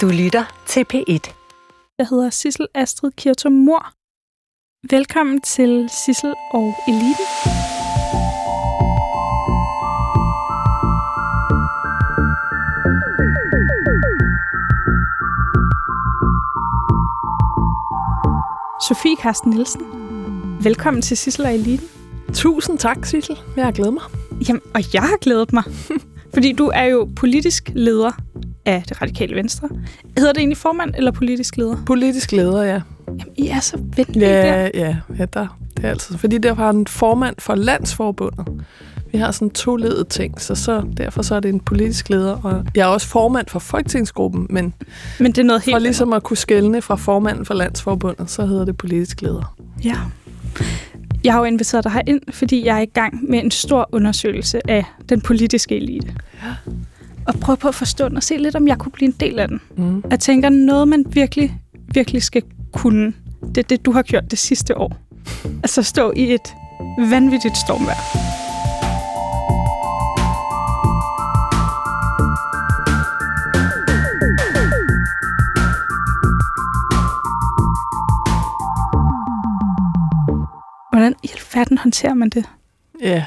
Du lytter til P1. Jeg hedder Sissel Astrid Kirtum Mor. Velkommen til Sissel og Eliten. Sofie Karsten Nielsen. Velkommen til Sissel og Eliten. Tusind tak, Sissel. Jeg har glædet mig. Jamen, og jeg har glædet mig. Fordi du er jo politisk leder af det radikale venstre. Hedder det egentlig formand eller politisk leder? Politisk leder, ja. Jamen, I er så venlige der. Ja, ja, ja der, det er altid. Fordi der har en formand for landsforbundet. Vi har sådan to ledet ting, så, så derfor så er det en politisk leder. Og jeg er også formand for folketingsgruppen, men, Men det er noget helt for ligesom at kunne skælne fra formanden for landsforbundet, så hedder det politisk leder. andet. Ja. Jeg har jo inviteret dig herind, fordi jeg er i gang med en stor undersøgelse af den politiske elite. Ja. Og prøve på at forstå den og se lidt, om jeg kunne blive en del af den. Mm. Jeg tænker, noget man virkelig, virkelig skal kunne, det er det, du har gjort det sidste år. Altså stå i et vanvittigt stormvejr. Hvordan i alverden håndterer man det? Ja,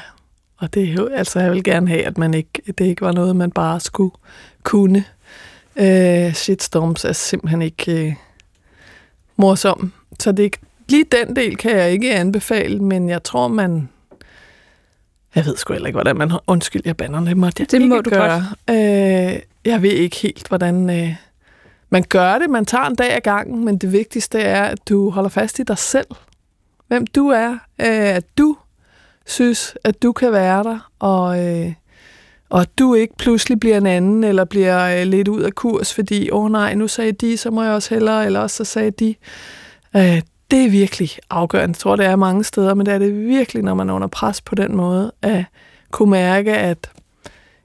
og det er jo, altså jeg vil gerne have, at man ikke, det ikke var noget, man bare skulle kunne. Øh, shitstorms er simpelthen ikke øh, morsom. Så det er ikke, lige den del kan jeg ikke anbefale, men jeg tror, man... Jeg ved sgu heller ikke, hvordan man... Undskyld, jeg bander det måtte jeg Det ikke må du gøre. Øh, jeg ved ikke helt, hvordan... Øh, man gør det, man tager en dag ad gangen, men det vigtigste er, at du holder fast i dig selv. Hvem du er, øh, at du synes, at du kan være der, og, øh, og at du ikke pludselig bliver en anden, eller bliver øh, lidt ud af kurs, fordi, åh oh, nej, nu sagde de, så må jeg også hellere, eller også så sagde de. Øh, det er virkelig afgørende. Jeg tror, det er mange steder, men det er det virkelig, når man er under pres på den måde, at kunne mærke, at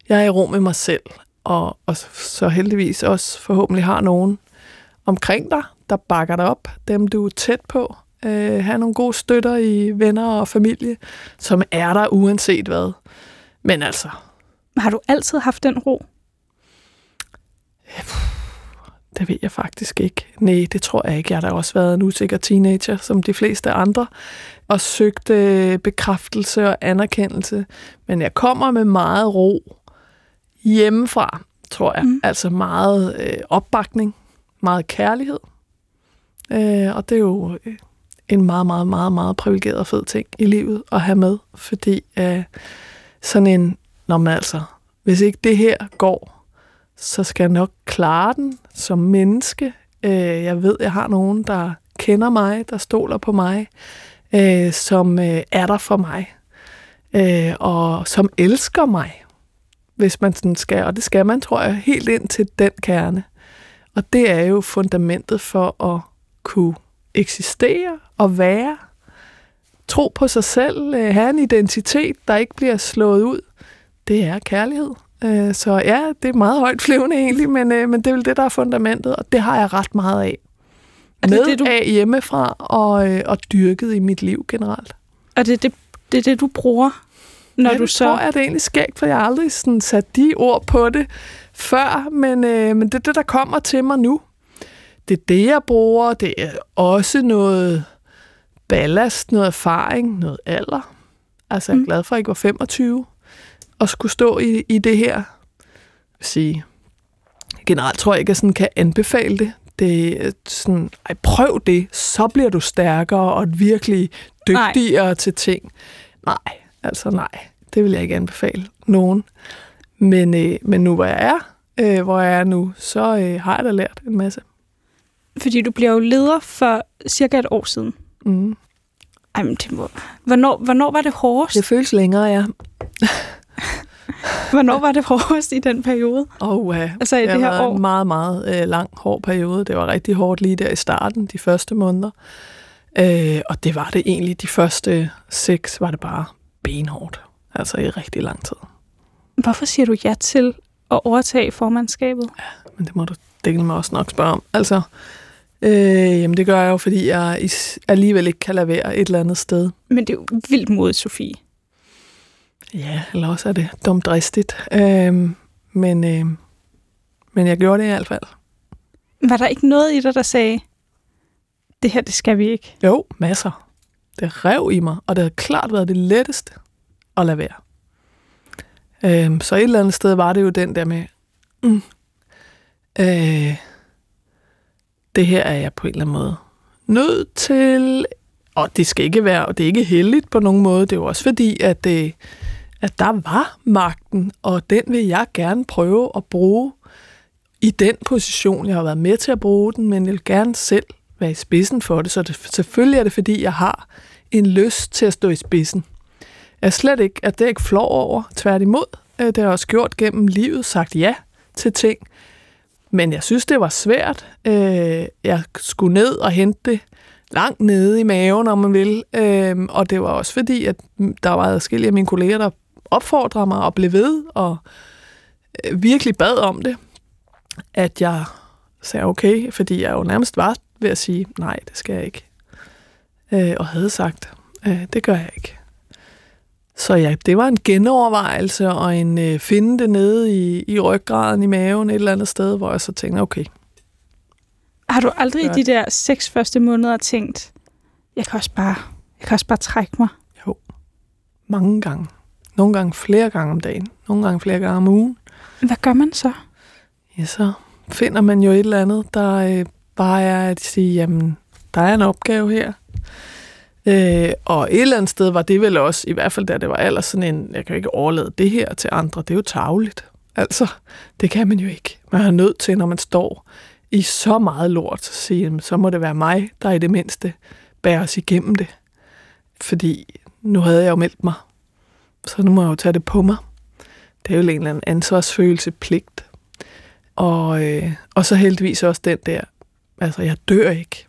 jeg er i rum med mig selv, og, og så heldigvis også forhåbentlig har nogen omkring dig, der bakker dig op, dem du er tæt på, øh, have nogle gode støtter i venner og familie, som er der uanset hvad. Men altså, Har du altid haft den ro? det ved jeg faktisk ikke. Nej, det tror jeg ikke. Jeg har da også været en usikker teenager, som de fleste andre, og søgt øh, bekræftelse og anerkendelse. Men jeg kommer med meget ro hjemmefra, tror jeg. Mm. Altså meget øh, opbakning, meget kærlighed. Øh, og det er jo øh, en meget, meget, meget, meget privilegeret og fed ting i livet at have med, fordi øh, sådan en, når man altså, hvis ikke det her går, så skal jeg nok klare den som menneske. Øh, jeg ved, jeg har nogen, der kender mig, der stoler på mig, øh, som øh, er der for mig, øh, og som elsker mig, hvis man sådan skal, og det skal man, tror jeg, helt ind til den kerne. Og det er jo fundamentet for at kunne eksistere og være, tro på sig selv, øh, have en identitet, der ikke bliver slået ud. Det er kærlighed. Øh, Så ja, det er meget højt flyvende egentlig, men, øh, men det er vel det, der er fundamentet, og det har jeg ret meget af. Er det Med det, du- af hjemmefra og, øh, og dyrket i mit liv generelt. Det er det, det, er det du bruger, når ja, du det så... tror jeg, det er egentlig skægt, for jeg har aldrig sådan sat de ord på det før, men, øh, men det er det, der kommer til mig nu. Det er det, jeg bruger. Det er også noget ballast, noget erfaring, noget alder. Altså, jeg er Mm. glad for, at jeg var 25 og skulle stå i, i det her. Jeg vil sige, generelt tror jeg ikke, at jeg sådan kan anbefale det. Det er sådan, ej, prøv det, så bliver du stærkere og virkelig dygtigere nej. til ting. Nej, altså nej, det vil jeg ikke anbefale nogen. Men, øh, men nu hvor jeg er, øh, hvor jeg er nu, så øh, har jeg da lært en masse. Fordi du bliver jo leder for cirka et år siden. Mm. Ej, men det må... Hvornår, hvornår var det hårdest? Det føles længere, ja. Hvornår var det hårdest i den periode? Og uh, Altså i det det her været år? en meget, meget øh, lang, hård periode. Det var rigtig hårdt lige der i starten, de første måneder. Øh, og det var det egentlig. De første seks var det bare benhårdt. Altså i rigtig lang tid. Hvorfor siger du ja til at overtage formandskabet? Men det må du dele mig også nok spørge om. Altså, øh, jamen det gør jeg jo, fordi jeg alligevel ikke kan lade være et eller andet sted. Men det er jo vildt mod Sofie. Ja, eller også er det dumt dristigt. Øh, men, øh, men jeg gjorde det i hvert fald. Var der ikke noget i dig, der sagde, det her, det skal vi ikke? Jo, masser. Det rev i mig, og det havde klart været det letteste at lade være. Øhm, så et eller andet sted var det jo den der med, mm, øh, det her er jeg på en eller anden måde nødt til, og det skal ikke være, og det er ikke heldigt på nogen måde, det er jo også fordi, at, det, at der var magten, og den vil jeg gerne prøve at bruge i den position. Jeg har været med til at bruge den, men jeg vil gerne selv være i spidsen for det, så det, selvfølgelig er det, fordi jeg har en lyst til at stå i spidsen. Jeg er slet ikke, at det er ikke flår over, tværtimod. Øh, det har jeg også gjort gennem livet, sagt ja til ting, men jeg synes, det var svært. Øh, jeg skulle ned og hente det langt nede i maven, om man vil. Øh, og det var også fordi, at der var adskillige af mine kolleger, der opfordrede mig og blev ved, og øh, virkelig bad om det. At jeg sagde okay, fordi jeg jo nærmest var ved at sige, nej, det skal jeg ikke. Øh, og havde sagt, øh, det gør jeg ikke. Så ja, det var en genovervejelse og en øh, finde det nede i, i ryggraden i maven et eller andet sted, hvor jeg så tænkte, okay. Har du aldrig i de der seks første måneder tænkt, jeg kan også bare, jeg kan også bare trække mig? Jo, mange gange. Nogle gange flere gange om dagen. Nogle gange flere gange om ugen. Hvad gør man så? Ja, så finder man jo et eller andet, der øh, bare er at sige, jamen, der er en opgave her. Øh, og et eller andet sted var det vel også, i hvert fald da det var ellers sådan en, jeg kan jo ikke overlade det her til andre, det er jo tageligt. Altså, det kan man jo ikke. Man er nødt til, når man står i så meget lort, så sige, så må det være mig, der i det mindste bærer os igennem det. Fordi nu havde jeg jo meldt mig, så nu må jeg jo tage det på mig. Det er jo en eller anden ansvarsfølelse, pligt. Og, øh, og så heldigvis også den der, altså jeg dør ikke.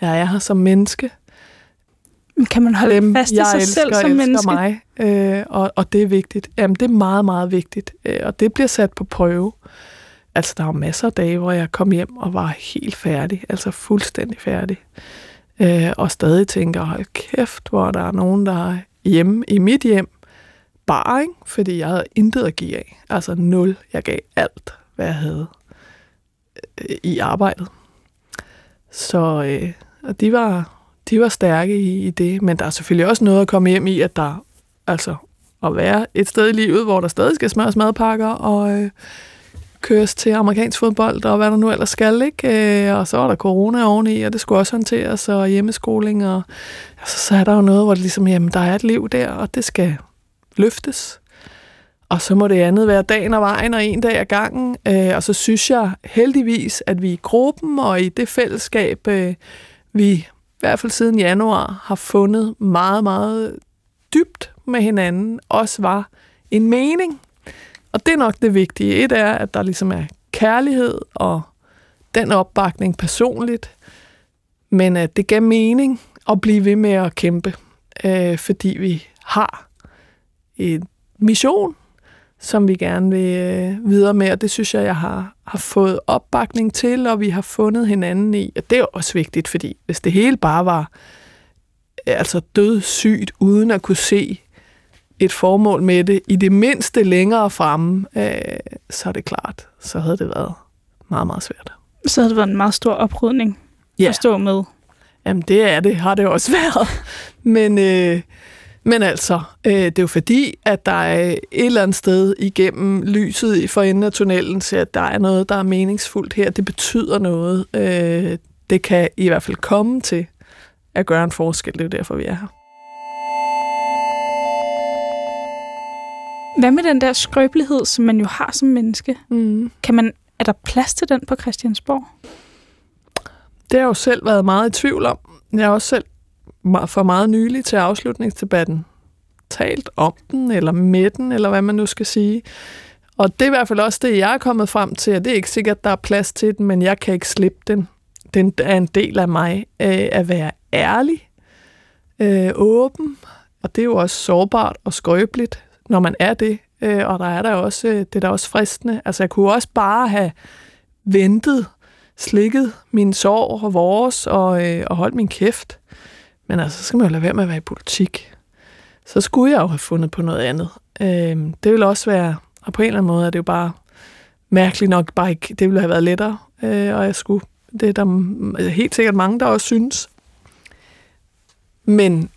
Jeg er her som menneske, kan man holde dem, fast i sig elsker, selv som menneske? mig, øh, og, og det er vigtigt. Jamen, det er meget, meget vigtigt, øh, og det bliver sat på prøve. Altså, der var masser af dage, hvor jeg kom hjem og var helt færdig, altså fuldstændig færdig. Øh, og stadig tænker, hold kæft, hvor der er nogen, der er hjemme i mit hjem, bare, ikke? fordi jeg havde intet at give af. Altså nul. Jeg gav alt, hvad jeg havde øh, i arbejdet. Så øh, og de var de var stærke i, i det, men der er selvfølgelig også noget at komme hjem i, at der altså at være et sted i livet, hvor der stadig skal smøres madpakker og øh, køres til amerikansk fodbold og hvad der nu ellers skal, ikke? Øh, og så var der corona oveni, og det skulle også håndteres, og hjemmeskoling, og altså, så er der jo noget, hvor det ligesom, jamen, der er et liv der, og det skal løftes. Og så må det andet være dagen og vejen, og en dag ad gangen. Øh, og så synes jeg heldigvis, at vi i gruppen og i det fællesskab, øh, vi i hvert fald siden januar, har fundet meget, meget dybt med hinanden, også var en mening. Og det er nok det vigtige. Et er, at der ligesom er kærlighed og den opbakning personligt, men at det gav mening at blive ved med at kæmpe, øh, fordi vi har en mission, som vi gerne vil øh, videre med, og det synes jeg, jeg har, har fået opbakning til, og vi har fundet hinanden i. Og det er også vigtigt, fordi hvis det hele bare var øh, altså dødssygt, uden at kunne se et formål med det, i det mindste længere fremme, øh, så er det klart, så havde det været meget, meget svært. Så havde det været en meget stor oprydning ja. at stå med. Jamen det er det, har det også været. Men øh, men altså, øh, det er jo fordi, at der er et eller andet sted igennem lyset for enden af tunnelen, så at der er noget, der er meningsfuldt her. Det betyder noget. Øh, det kan i hvert fald komme til at gøre en forskel. Det er jo derfor, vi er her. Hvad med den der skrøbelighed, som man jo har som menneske? Mm. Kan man, er der plads til den på Christiansborg? Det har jeg jo selv været meget i tvivl om. Jeg har også selv for meget nylig til afslutningsdebatten talt om den, eller med den, eller hvad man nu skal sige. Og det er i hvert fald også det, jeg er kommet frem til, og det er ikke sikkert, at der er plads til den, men jeg kan ikke slippe den. Den er en del af mig øh, at være ærlig, øh, åben, og det er jo også sårbart og skrøbeligt, når man er det. Øh, og der er der også, øh, det er der også fristende. Altså jeg kunne også bare have ventet, slikket min sorg og vores, og, øh, og holdt min kæft. Men altså, så skal man jo lade være med at være i politik. Så skulle jeg jo have fundet på noget andet. Øh, det vil også være, og på en eller anden måde er det jo bare mærkeligt nok bare ikke, det ville have været lettere, øh, og jeg skulle, det er der altså, helt sikkert mange, der også synes. Men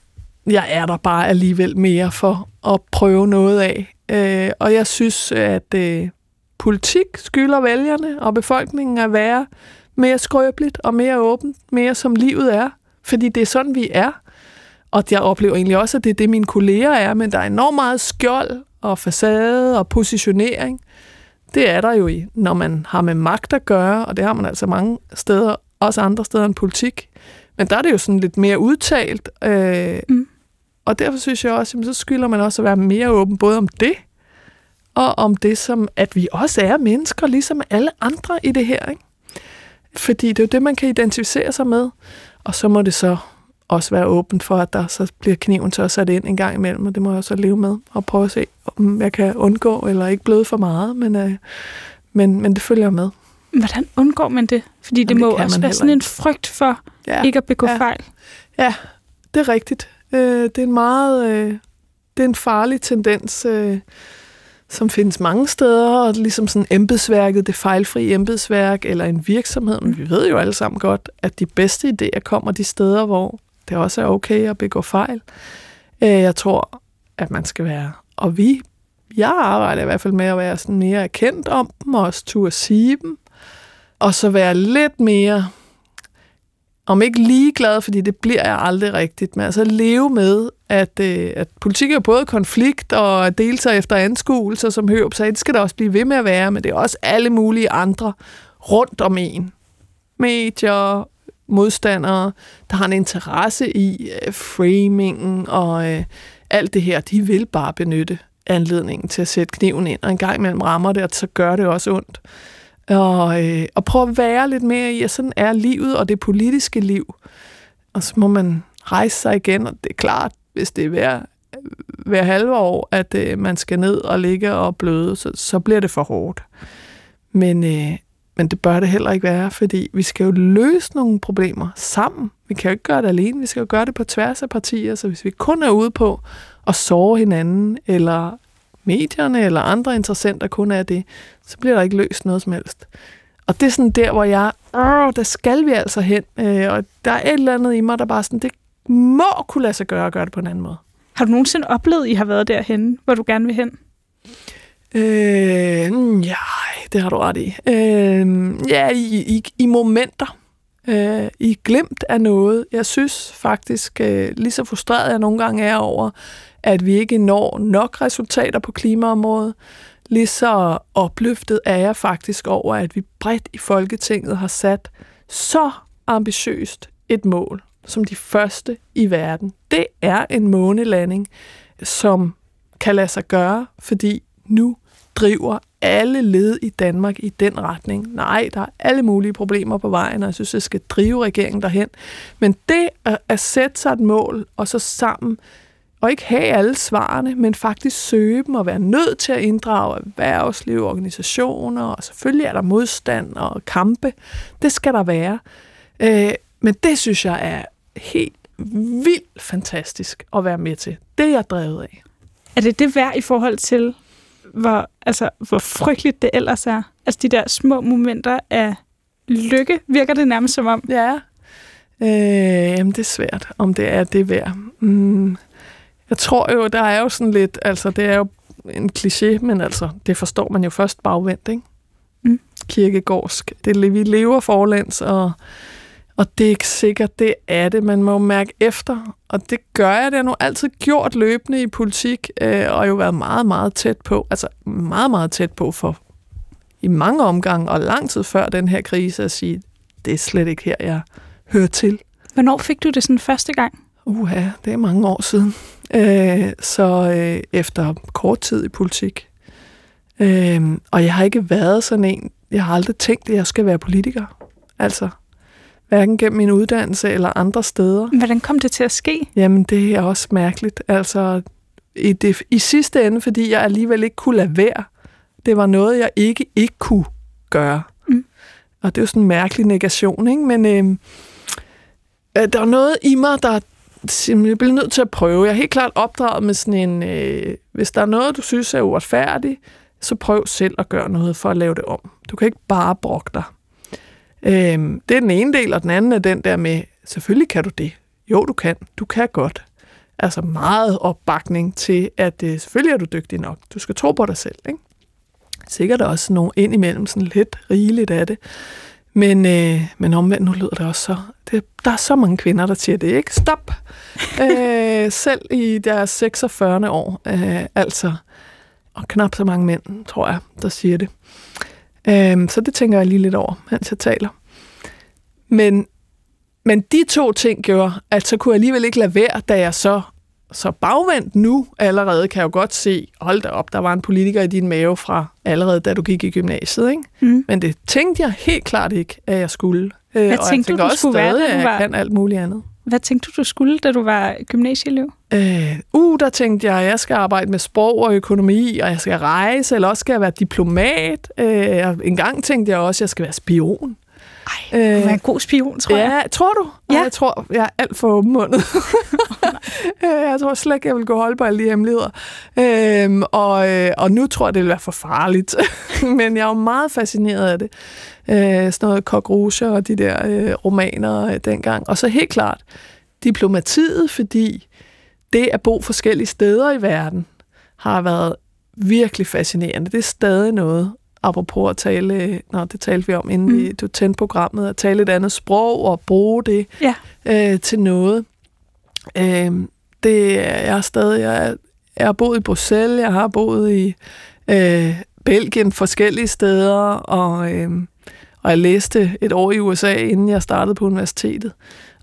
jeg er der bare alligevel mere for at prøve noget af. Øh, og jeg synes, at øh, politik skylder vælgerne og befolkningen at være mere skrøbeligt og mere åbent, mere som livet er. Fordi det er sådan, vi er. Og jeg oplever egentlig også, at det er det, mine kolleger er, men der er enormt meget skjold og facade og positionering. Det er der jo i, når man har med magt at gøre, og det har man altså mange steder, også andre steder end politik. Men der er det jo sådan lidt mere udtalt. Øh, mm. Og derfor synes jeg også, at så skylder man også at være mere åben, både om det, og om det som, at vi også er mennesker, ligesom alle andre i det her. Ikke? Fordi det er jo det, man kan identificere sig med. Og så må det så også være åbent for, at der så bliver kniven til at sætte ind en gang imellem, og det må jeg så leve med og prøve at se, om jeg kan undgå eller ikke bløde for meget, men, øh, men, men det følger med. Hvordan undgår man det? Fordi det Jamen, må det også være sådan en frygt for ja, ikke at begå ja. fejl. Ja, det er rigtigt. Øh, det er en meget... Øh, det er en farlig tendens, øh, som findes mange steder, og ligesom sådan embedsværket, det fejlfri embedsværk, eller en virksomhed, men vi ved jo alle sammen godt, at de bedste idéer kommer de steder, hvor det også er okay at begå fejl. Øh, jeg tror, at man skal være, og vi, jeg arbejder i hvert fald med at være sådan mere erkendt om dem, og også turde sige dem, og så være lidt mere, om ikke ligeglad, fordi det bliver jeg aldrig rigtigt, men altså leve med, at, øh, at politik er både konflikt og deltager efter anskuelser, som Hørup sagde, det skal der også blive ved med at være, men det er også alle mulige andre rundt om en. Medier, modstandere, der har en interesse i øh, framingen og øh, alt det her, de vil bare benytte anledningen til at sætte kniven ind, og en gang imellem rammer det, og så gør det også ondt. Og, øh, og prøve at være lidt mere i, at sådan er livet og det politiske liv. Og så må man rejse sig igen, og det er klart, hvis det er hver, hver halve år, at øh, man skal ned og ligge og bløde, så, så bliver det for hårdt. Men, øh, men det bør det heller ikke være, fordi vi skal jo løse nogle problemer sammen. Vi kan jo ikke gøre det alene, vi skal jo gøre det på tværs af partier, så hvis vi kun er ude på at sove hinanden, eller medierne eller andre interessenter kun er det, så bliver der ikke løst noget som helst. Og det er sådan der, hvor jeg, åh, der skal vi altså hen. Øh, og der er et eller andet i mig, der bare sådan, det må kunne lade sig gøre at gøre det på en anden måde. Har du nogensinde oplevet, at I har været derhen, hvor du gerne vil hen? Øh, ja, det har du ret i. Øh, ja, i, i, i momenter. Øh, I glemt af noget. Jeg synes faktisk, øh, lige så frustreret jeg nogle gange er over, at vi ikke når nok resultater på klimaområdet. Lige så opløftet er jeg faktisk over, at vi bredt i Folketinget har sat så ambitiøst et mål som de første i verden. Det er en månelanding, som kan lade sig gøre, fordi nu driver alle led i Danmark i den retning. Nej, der er alle mulige problemer på vejen, og jeg synes, jeg skal drive regeringen derhen. Men det at sætte sig et mål, og så sammen og ikke have alle svarene, men faktisk søge dem og være nødt til at inddrage erhvervsliv, organisationer, og selvfølgelig er der modstand og kampe. Det skal der være. Øh, men det synes jeg er helt vildt fantastisk at være med til. Det er jeg drevet af. Er det det værd i forhold til, hvor, altså, hvor frygteligt det ellers er? Altså de der små momenter af lykke, virker det nærmest som om? Ja, øh, jamen det er svært, om det er det værd. Mm, jeg tror jo, der er jo sådan lidt, altså det er jo en kliché, men altså, det forstår man jo først bagvendt, ikke? Mm. Kirkegårdsk. Det, vi lever forlands, og, og det er ikke sikkert, det er det. Man må mærke efter, og det gør jeg. Det har nu altid gjort løbende i politik, øh, og jo været meget, meget tæt på, altså meget, meget tæt på for i mange omgange, og lang tid før den her krise, at sige, det er slet ikke her, jeg hører til. Hvornår fik du det sådan første gang? Uha, det er mange år siden. Øh, så øh, efter kort tid i politik. Øh, og jeg har ikke været sådan en, jeg har aldrig tænkt, at jeg skal være politiker. Altså, hverken gennem min uddannelse eller andre steder. Hvordan kom det til at ske? Jamen, det er også mærkeligt. Altså, i, det, i sidste ende, fordi jeg alligevel ikke kunne lade være. Det var noget, jeg ikke ikke kunne gøre. Mm. Og det er jo sådan en mærkelig negation, ikke? Men øh, øh der er noget i mig, der jeg bliver nødt til at prøve. Jeg er helt klart opdraget med sådan en, øh, hvis der er noget, du synes er uretfærdigt, så prøv selv at gøre noget for at lave det om. Du kan ikke bare brokke dig. Øhm, det er den ene del, og den anden er den der med, selvfølgelig kan du det. Jo, du kan. Du kan godt. Altså meget opbakning til, at øh, selvfølgelig er du dygtig nok. Du skal tro på dig selv. Ikke? Sikkert også nogle ind imellem sådan lidt rigeligt af det. Men, øh, men omvendt, nu lyder det også så... Det, der er så mange kvinder, der siger det, ikke? Stop! øh, selv i deres 46. år, øh, altså. Og knap så mange mænd, tror jeg, der siger det. Øh, så det tænker jeg lige lidt over, mens jeg taler. Men, men de to ting gjorde, at så kunne jeg alligevel ikke lade være, da jeg så så bagvendt nu allerede kan jeg jo godt se, hold da op, der var en politiker i din mave fra allerede, da du gik i gymnasiet. Ikke? Mm. Men det tænkte jeg helt klart ikke, at jeg skulle. Hvad og tænkte jeg tænker du, du også skulle være, stadig, du at var- jeg kan alt muligt andet. Hvad tænkte du, du skulle, da du var gymnasieelev? Øh, uh, der tænkte jeg, at jeg skal arbejde med sprog og økonomi, og jeg skal rejse, eller også skal jeg være diplomat. Øh, en gang tænkte jeg også, at jeg skal være spion. Ej, Øh, var en god spion, tror jeg. Ja, tror du? Ja. Og Jeg tror, jeg er alt for åbenmundet. Øh, jeg tror slet ikke, jeg vil gå alle de hemmeligheder. Øhm, og, øh, og nu tror jeg, det vil være for farligt. Men jeg er jo meget fascineret af det. Øh, sådan noget Kok Rouge og de der øh, romaner øh, dengang. Og så helt klart diplomatiet, fordi det at bo forskellige steder i verden har været virkelig fascinerende. Det er stadig noget, apropos at tale, nå, det talte vi om, inden Mm. vi, du tændte programmet, at tale et andet sprog og bruge det Ja. øh, til noget. Øh, det er jeg stadig, jeg, er- jeg har boet i Bruxelles, jeg har boet i øh, Belgien forskellige steder, og, øh, og jeg læste et år i USA, inden jeg startede på universitetet.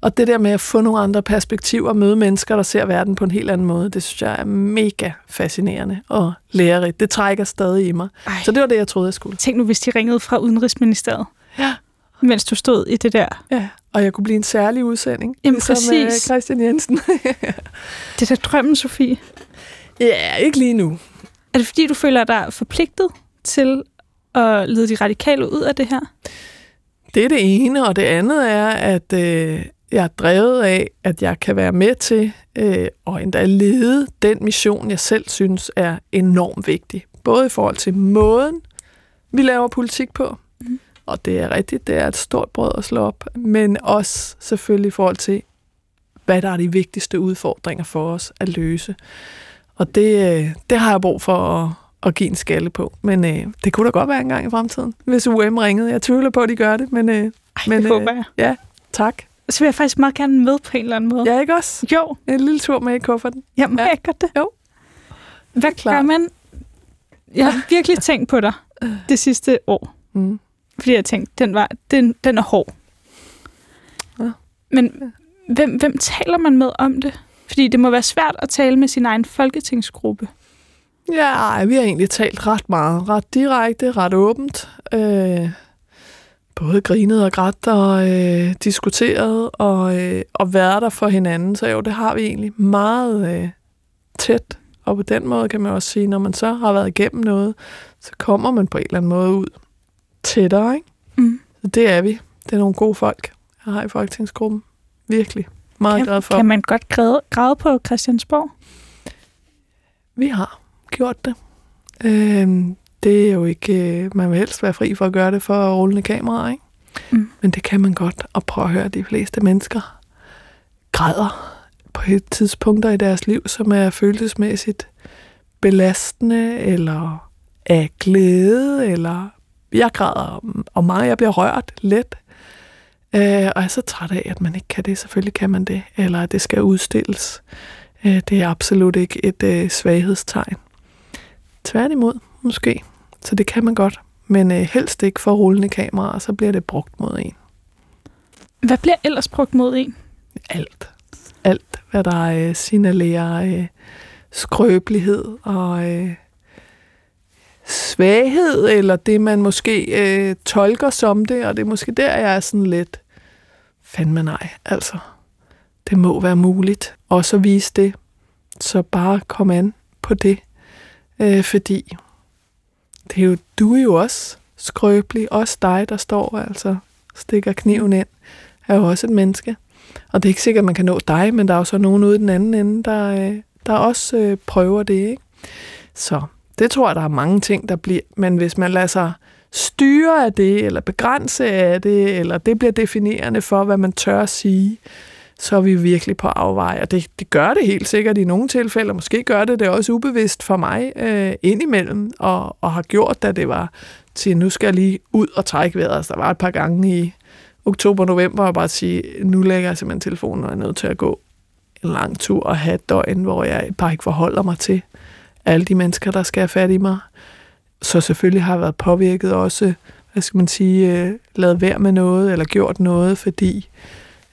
Og det der med at få nogle andre perspektiver, møde mennesker, der ser verden på en helt anden måde, det synes jeg er mega fascinerende og lærerigt. Det trækker stadig i mig. Ej. Så det var det, jeg troede, jeg skulle. Tænk nu, hvis de ringede fra Udenrigsministeriet, Ja. mens du stod i det der. Ja, og jeg kunne blive en særlig udsending. Jamen, ligesom, øh, præcis. Christian Jensen. Det er da drømmen, Sofie. ja, ikke lige nu. Er det fordi, du føler dig forpligtet til at lede de radikale ud af det her? Det er det ene, og det andet er, at øh, jeg er drevet af, at jeg kan være med til øh, og endda lede den mission, jeg selv synes er enormt vigtig. Både i forhold til måden, vi laver politik på, Mhm. og det er rigtigt, det er et stort brød at slå op, men også selvfølgelig i forhold til, hvad der er de vigtigste udfordringer for os at løse. Og det, øh, det har jeg brug for at, at give en skalle på. Men øh, det kunne da godt være en gang i fremtiden, hvis UM ringede. Jeg tvivler på, at de gør det, men, øh, Ej, Men, det øh, håber jeg. ja, tak. Så vil jeg faktisk meget gerne med på en eller anden måde. Ja, ikke også? Jo, En lille tur med i kufferten. jamen, Ja. jeg godt det. Jo. Hvad Klart. gør man? Jeg har virkelig tænkt på dig det sidste år. Mm. Fordi jeg tænkte, den, var, den, den er hård. Ja. Men hvem, hvem taler man med om det? Fordi det må være svært at tale med sin egen folketingsgruppe. Ja, ej, vi har egentlig talt ret meget. Ret direkte, ret åbent. Øh, både grinet og grædt og øh, diskuteret og, øh, og været der for hinanden. Så jo, det har vi egentlig meget øh, tæt. Og på den måde kan man også sige, når man så har været igennem noget, så kommer man på en eller anden måde ud tættere. Ikke? Mm. Så det er vi. Det er nogle gode folk, jeg har i folketingsgruppen. Virkelig. Meget glad for. kan man godt græde, græde på Christiansborg? Vi har gjort det. Øhm, det er jo ikke... Øh, man vil helst være fri for at gøre det for rullende kameraer, ikke? Mm. Men det kan man godt. Og prøve at høre, de fleste mennesker græder på et tidspunkter i deres liv, som er følelsesmæssigt belastende, eller af glæde, eller jeg græder og meget, jeg bliver rørt let. Øh, og jeg er så træt af, at man ikke kan det. Selvfølgelig kan man det, eller at det skal udstilles. Øh, det er absolut ikke et øh, svaghedstegn. Tværtimod, måske. Så det kan man godt. Men øh, helst ikke for rullende kameraer, så bliver det brugt mod en. Hvad bliver ellers brugt mod en? Alt. Alt, hvad der øh, signalerer øh, skrøbelighed og øh, svaghed, eller det, man måske øh, tolker som det, og det er måske der, jeg er sådan lidt, fandme nej, altså. Det må være muligt også at vise det, så bare kom an på det, øh, fordi det er jo, du er jo også skrøbelig, også dig, der står altså stikker kniven ind, er jo også et menneske. Og det er ikke sikkert, at man kan nå dig, men der er jo så nogen ude i den anden ende, der, øh, der også øh, prøver det. Ikke? Så Det tror jeg, der er mange ting, der bliver. Men hvis man lader sig styre af det, eller begrænse af det, eller det bliver definerende for, hvad man tør at sige, så er vi virkelig på afveje. Og det, det gør det helt sikkert i nogle tilfælde, og måske gør det det også ubevidst for mig øh, indimellem, og, og har gjort, da det var til, nu skal jeg lige ud og trække vejret. Altså, der var et par gange i oktober-november, og bare sige, nu lægger jeg simpelthen telefonen, og er nødt til at gå en lang tur og have et døgn, hvor jeg bare ikke forholder mig til alle de mennesker, der skal have fat i mig. Så selvfølgelig har jeg været påvirket også, hvad skal man sige, øh, lavet værd med noget, eller gjort noget, fordi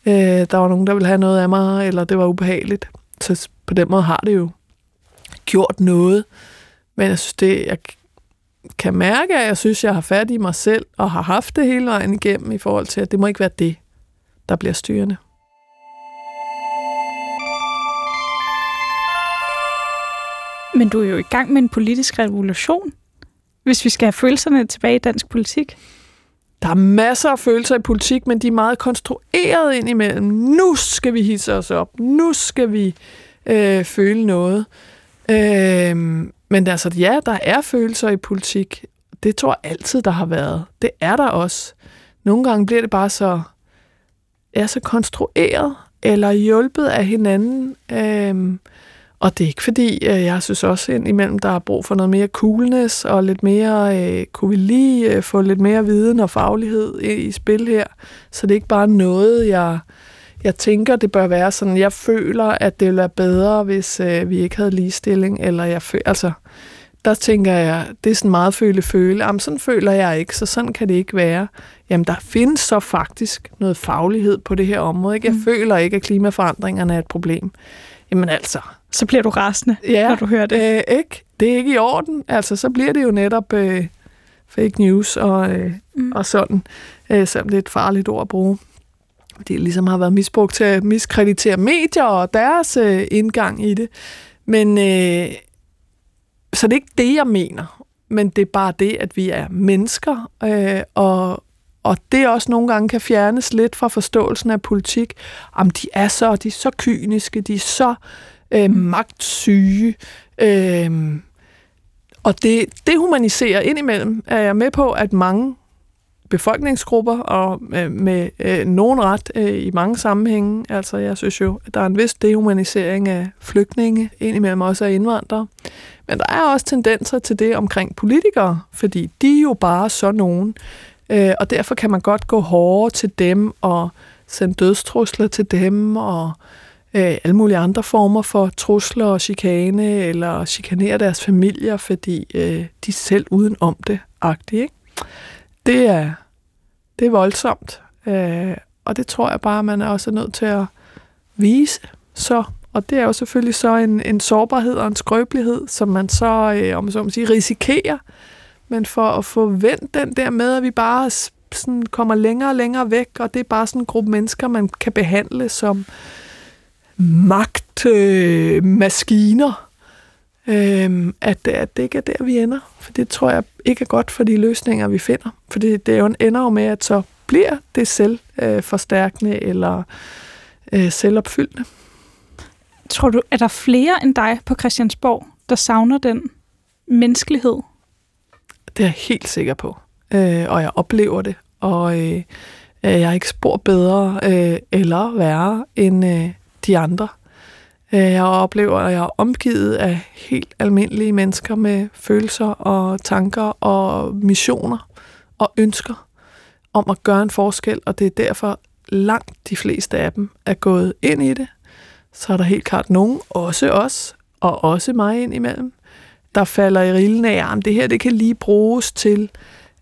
øh, der var nogen, der ville have noget af mig, eller det var ubehageligt. Så på den måde har det jo gjort noget. Men jeg synes, det, jeg kan mærke, at jeg synes, jeg har fat i mig selv, og har haft det hele vejen igennem i forhold til, at det må ikke være det, der bliver styrende. Men du er jo i gang med en politisk revolution, hvis vi skal have følelserne tilbage i dansk politik. Der er masser af følelser i politik, men de er meget konstrueret ind imellem. Nu skal vi hisse os op. Nu skal vi øh, føle noget. Øh, men altså, ja, der er følelser i politik. Det tror jeg altid, der har været. Det er der også. Nogle gange bliver det bare så, er så konstrueret, eller hjulpet af hinanden. Øh, og det er ikke fordi, øh, jeg synes også indimellem, der er brug for noget mere coolness og lidt mere, øh, kunne vi lige øh, få lidt mere viden og faglighed i, i spil her. Så det er ikke bare noget, jeg, jeg tænker, det bør være sådan, jeg føler, at det ville være bedre, hvis øh, vi ikke havde ligestilling, eller jeg føler, altså, der tænker jeg, det er sådan meget føle-føle. Jamen, sådan føler jeg ikke, så sådan kan det ikke være. Jamen, der findes så faktisk noget faglighed på det her område. Ikke? Jeg mm. føler ikke, at klimaforandringerne er et problem. Jamen altså, så bliver du rasende, ja, når du hører det. Øh, ikke. Det er ikke i orden. Altså, så bliver det jo netop øh, fake news og, øh, mm. og sådan, øh, selvom det er et farligt ord at bruge. Det ligesom har været misbrugt til at miskreditere medier og deres øh, indgang i det. Men øh, så det er ikke det, jeg mener. Men det er bare det, at vi er mennesker, øh, og, og det også nogle gange kan fjernes lidt fra forståelsen af politik. Om de er så, de er så kyniske, de er så øh, Øh, magtsyge. Øh, og det dehumaniserer indimellem, er jeg med på, at mange befolkningsgrupper, og øh, med øh, nogen ret øh, i mange sammenhænge, altså jeg synes jo, at der er en vis dehumanisering af flygtninge, indimellem også af indvandrere. Men der er også tendenser til det omkring politikere, fordi de er jo bare så nogen, øh, og derfor kan man godt gå hårdere til dem og sende dødstrusler til dem og øh, Øh, alle mulige andre former for trusler og chikane, eller chikanere deres familier, fordi øh, de er selv uden om det, agtigt, ikke? Det er, det er voldsomt, øh, og det tror jeg bare, man er også nødt til at vise så. Og det er jo selvfølgelig så en, en sårbarhed og en skrøbelighed, som man så, øh, om så man sige, risikerer. Men for at få vendt den der med, at vi bare sådan kommer længere og længere væk, og det er bare sådan en gruppe mennesker, man kan behandle som, magtmaskiner, øh, øh, at, at det ikke er der, vi ender. For det tror jeg ikke er godt for de løsninger, vi finder. For det, det jo ender jo med, at så bliver det selvforstærkende øh, eller øh, selvopfyldende. Tror du, er der flere end dig på Christiansborg, der savner den menneskelighed? Det er jeg helt sikker på. Øh, og jeg oplever det. Og øh, jeg er ikke spor bedre øh, eller værre end, øh, de andre. Øh, jeg oplever, at jeg er omgivet af helt almindelige mennesker med følelser og tanker og missioner og ønsker om at gøre en forskel, og det er derfor langt de fleste af dem er gået ind i det. Så er der helt klart nogen, også os, og også mig ind imellem, der falder i rillen af, at det her det kan lige bruges til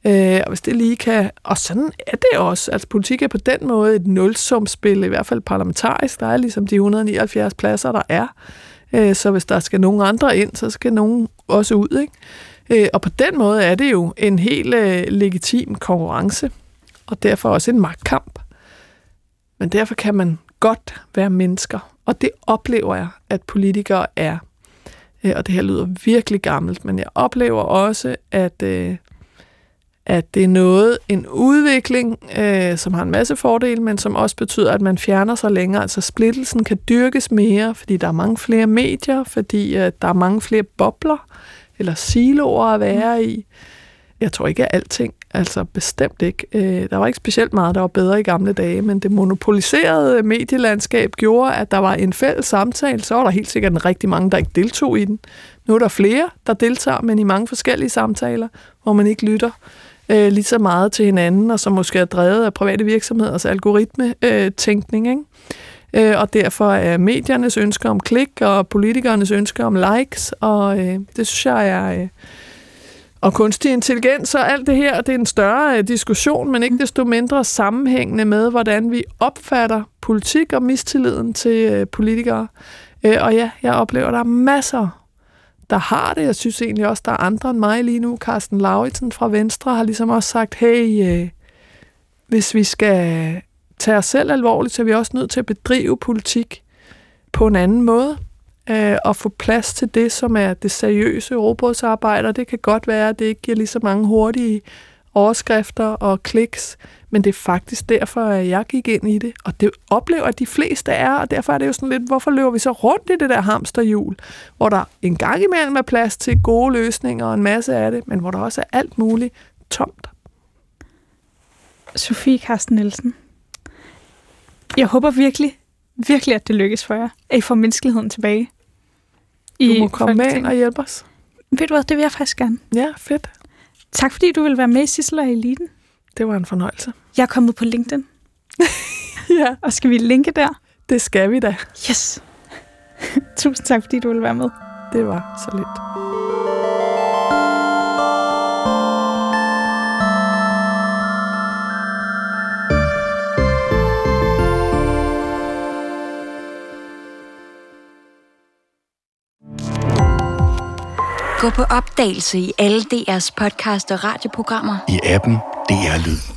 Øh, og hvis det lige kan... Og sådan er det også. Altså politik er på den måde et nulsumspil, i hvert fald parlamentarisk. Der er ligesom de 179 pladser, der er. Øh, så hvis der skal nogen andre ind, så skal nogen også ud. Ikke? Øh, og på den måde er det jo en helt øh, legitim konkurrence, og derfor også en magtkamp. Men derfor kan man godt være mennesker, og det oplever jeg, at politikere er. Øh, og det her lyder virkelig gammelt, men jeg oplever også, at øh, at det er noget, en udvikling, øh, som har en masse fordele, men som også betyder, at man fjerner sig længere. Altså splittelsen kan dyrkes mere, fordi der er mange flere medier, fordi øh, der er mange flere bobler. eller siloer at være i. Jeg tror ikke, at alting, altså bestemt ikke. Øh, der var ikke specielt meget, der var bedre i gamle dage, men det monopoliserede medielandskab gjorde, at der var en fælles samtale. Så var der helt sikkert en rigtig mange, der ikke deltog i den. Nu er der flere, der deltager, men i mange forskellige samtaler, hvor man ikke lytter øh, lige så meget til hinanden, og som måske er drevet af private virksomheders algoritme-tænkning. Øh, ikke? Øh, og derfor er mediernes ønsker om klik, og politikernes ønsker om likes, og øh, det synes jeg er... Øh, og kunstig intelligens og alt det her, det er en større øh, diskussion, men ikke desto mindre sammenhængende med, hvordan vi opfatter politik og mistilliden til øh, politikere. Øh, og ja, jeg oplever, at der er masser, der har det. Jeg synes egentlig også, der er andre end mig lige nu. Carsten Lauritsen fra Venstre har ligesom også sagt, hey, øh, hvis vi skal tage os selv alvorligt, så er vi også nødt til at bedrive politik på en anden måde øh, og få plads til det, som er det seriøse robotsarbejde. Det kan godt være, at det ikke giver lige så mange hurtige overskrifter og kliks, men det er faktisk derfor, at jeg gik ind i det, og det oplever at de fleste er, og derfor er det jo sådan lidt, hvorfor løber vi så rundt i det der hamsterhjul, hvor der en gang imellem er plads til gode løsninger og en masse af det, men hvor der også er alt muligt tomt. Sofie Karsten Nielsen, jeg håber virkelig, virkelig, at det lykkes for jer, at I får menneskeligheden tilbage. I du må komme med ind og hjælpe os. Ved du hvad, det vil jeg faktisk gerne. Ja, fedt. Tak fordi du vil være med i Sissel og Eliten. Det var en fornøjelse. Jeg er kommet på LinkedIn. ja. Og skal vi linke der? Det skal vi da. Yes. Tusind tak, fordi du ville være med. Det var så lidt. Gå på opdagelse i alle DR's podcast og radioprogrammer. I appen DR Lyd.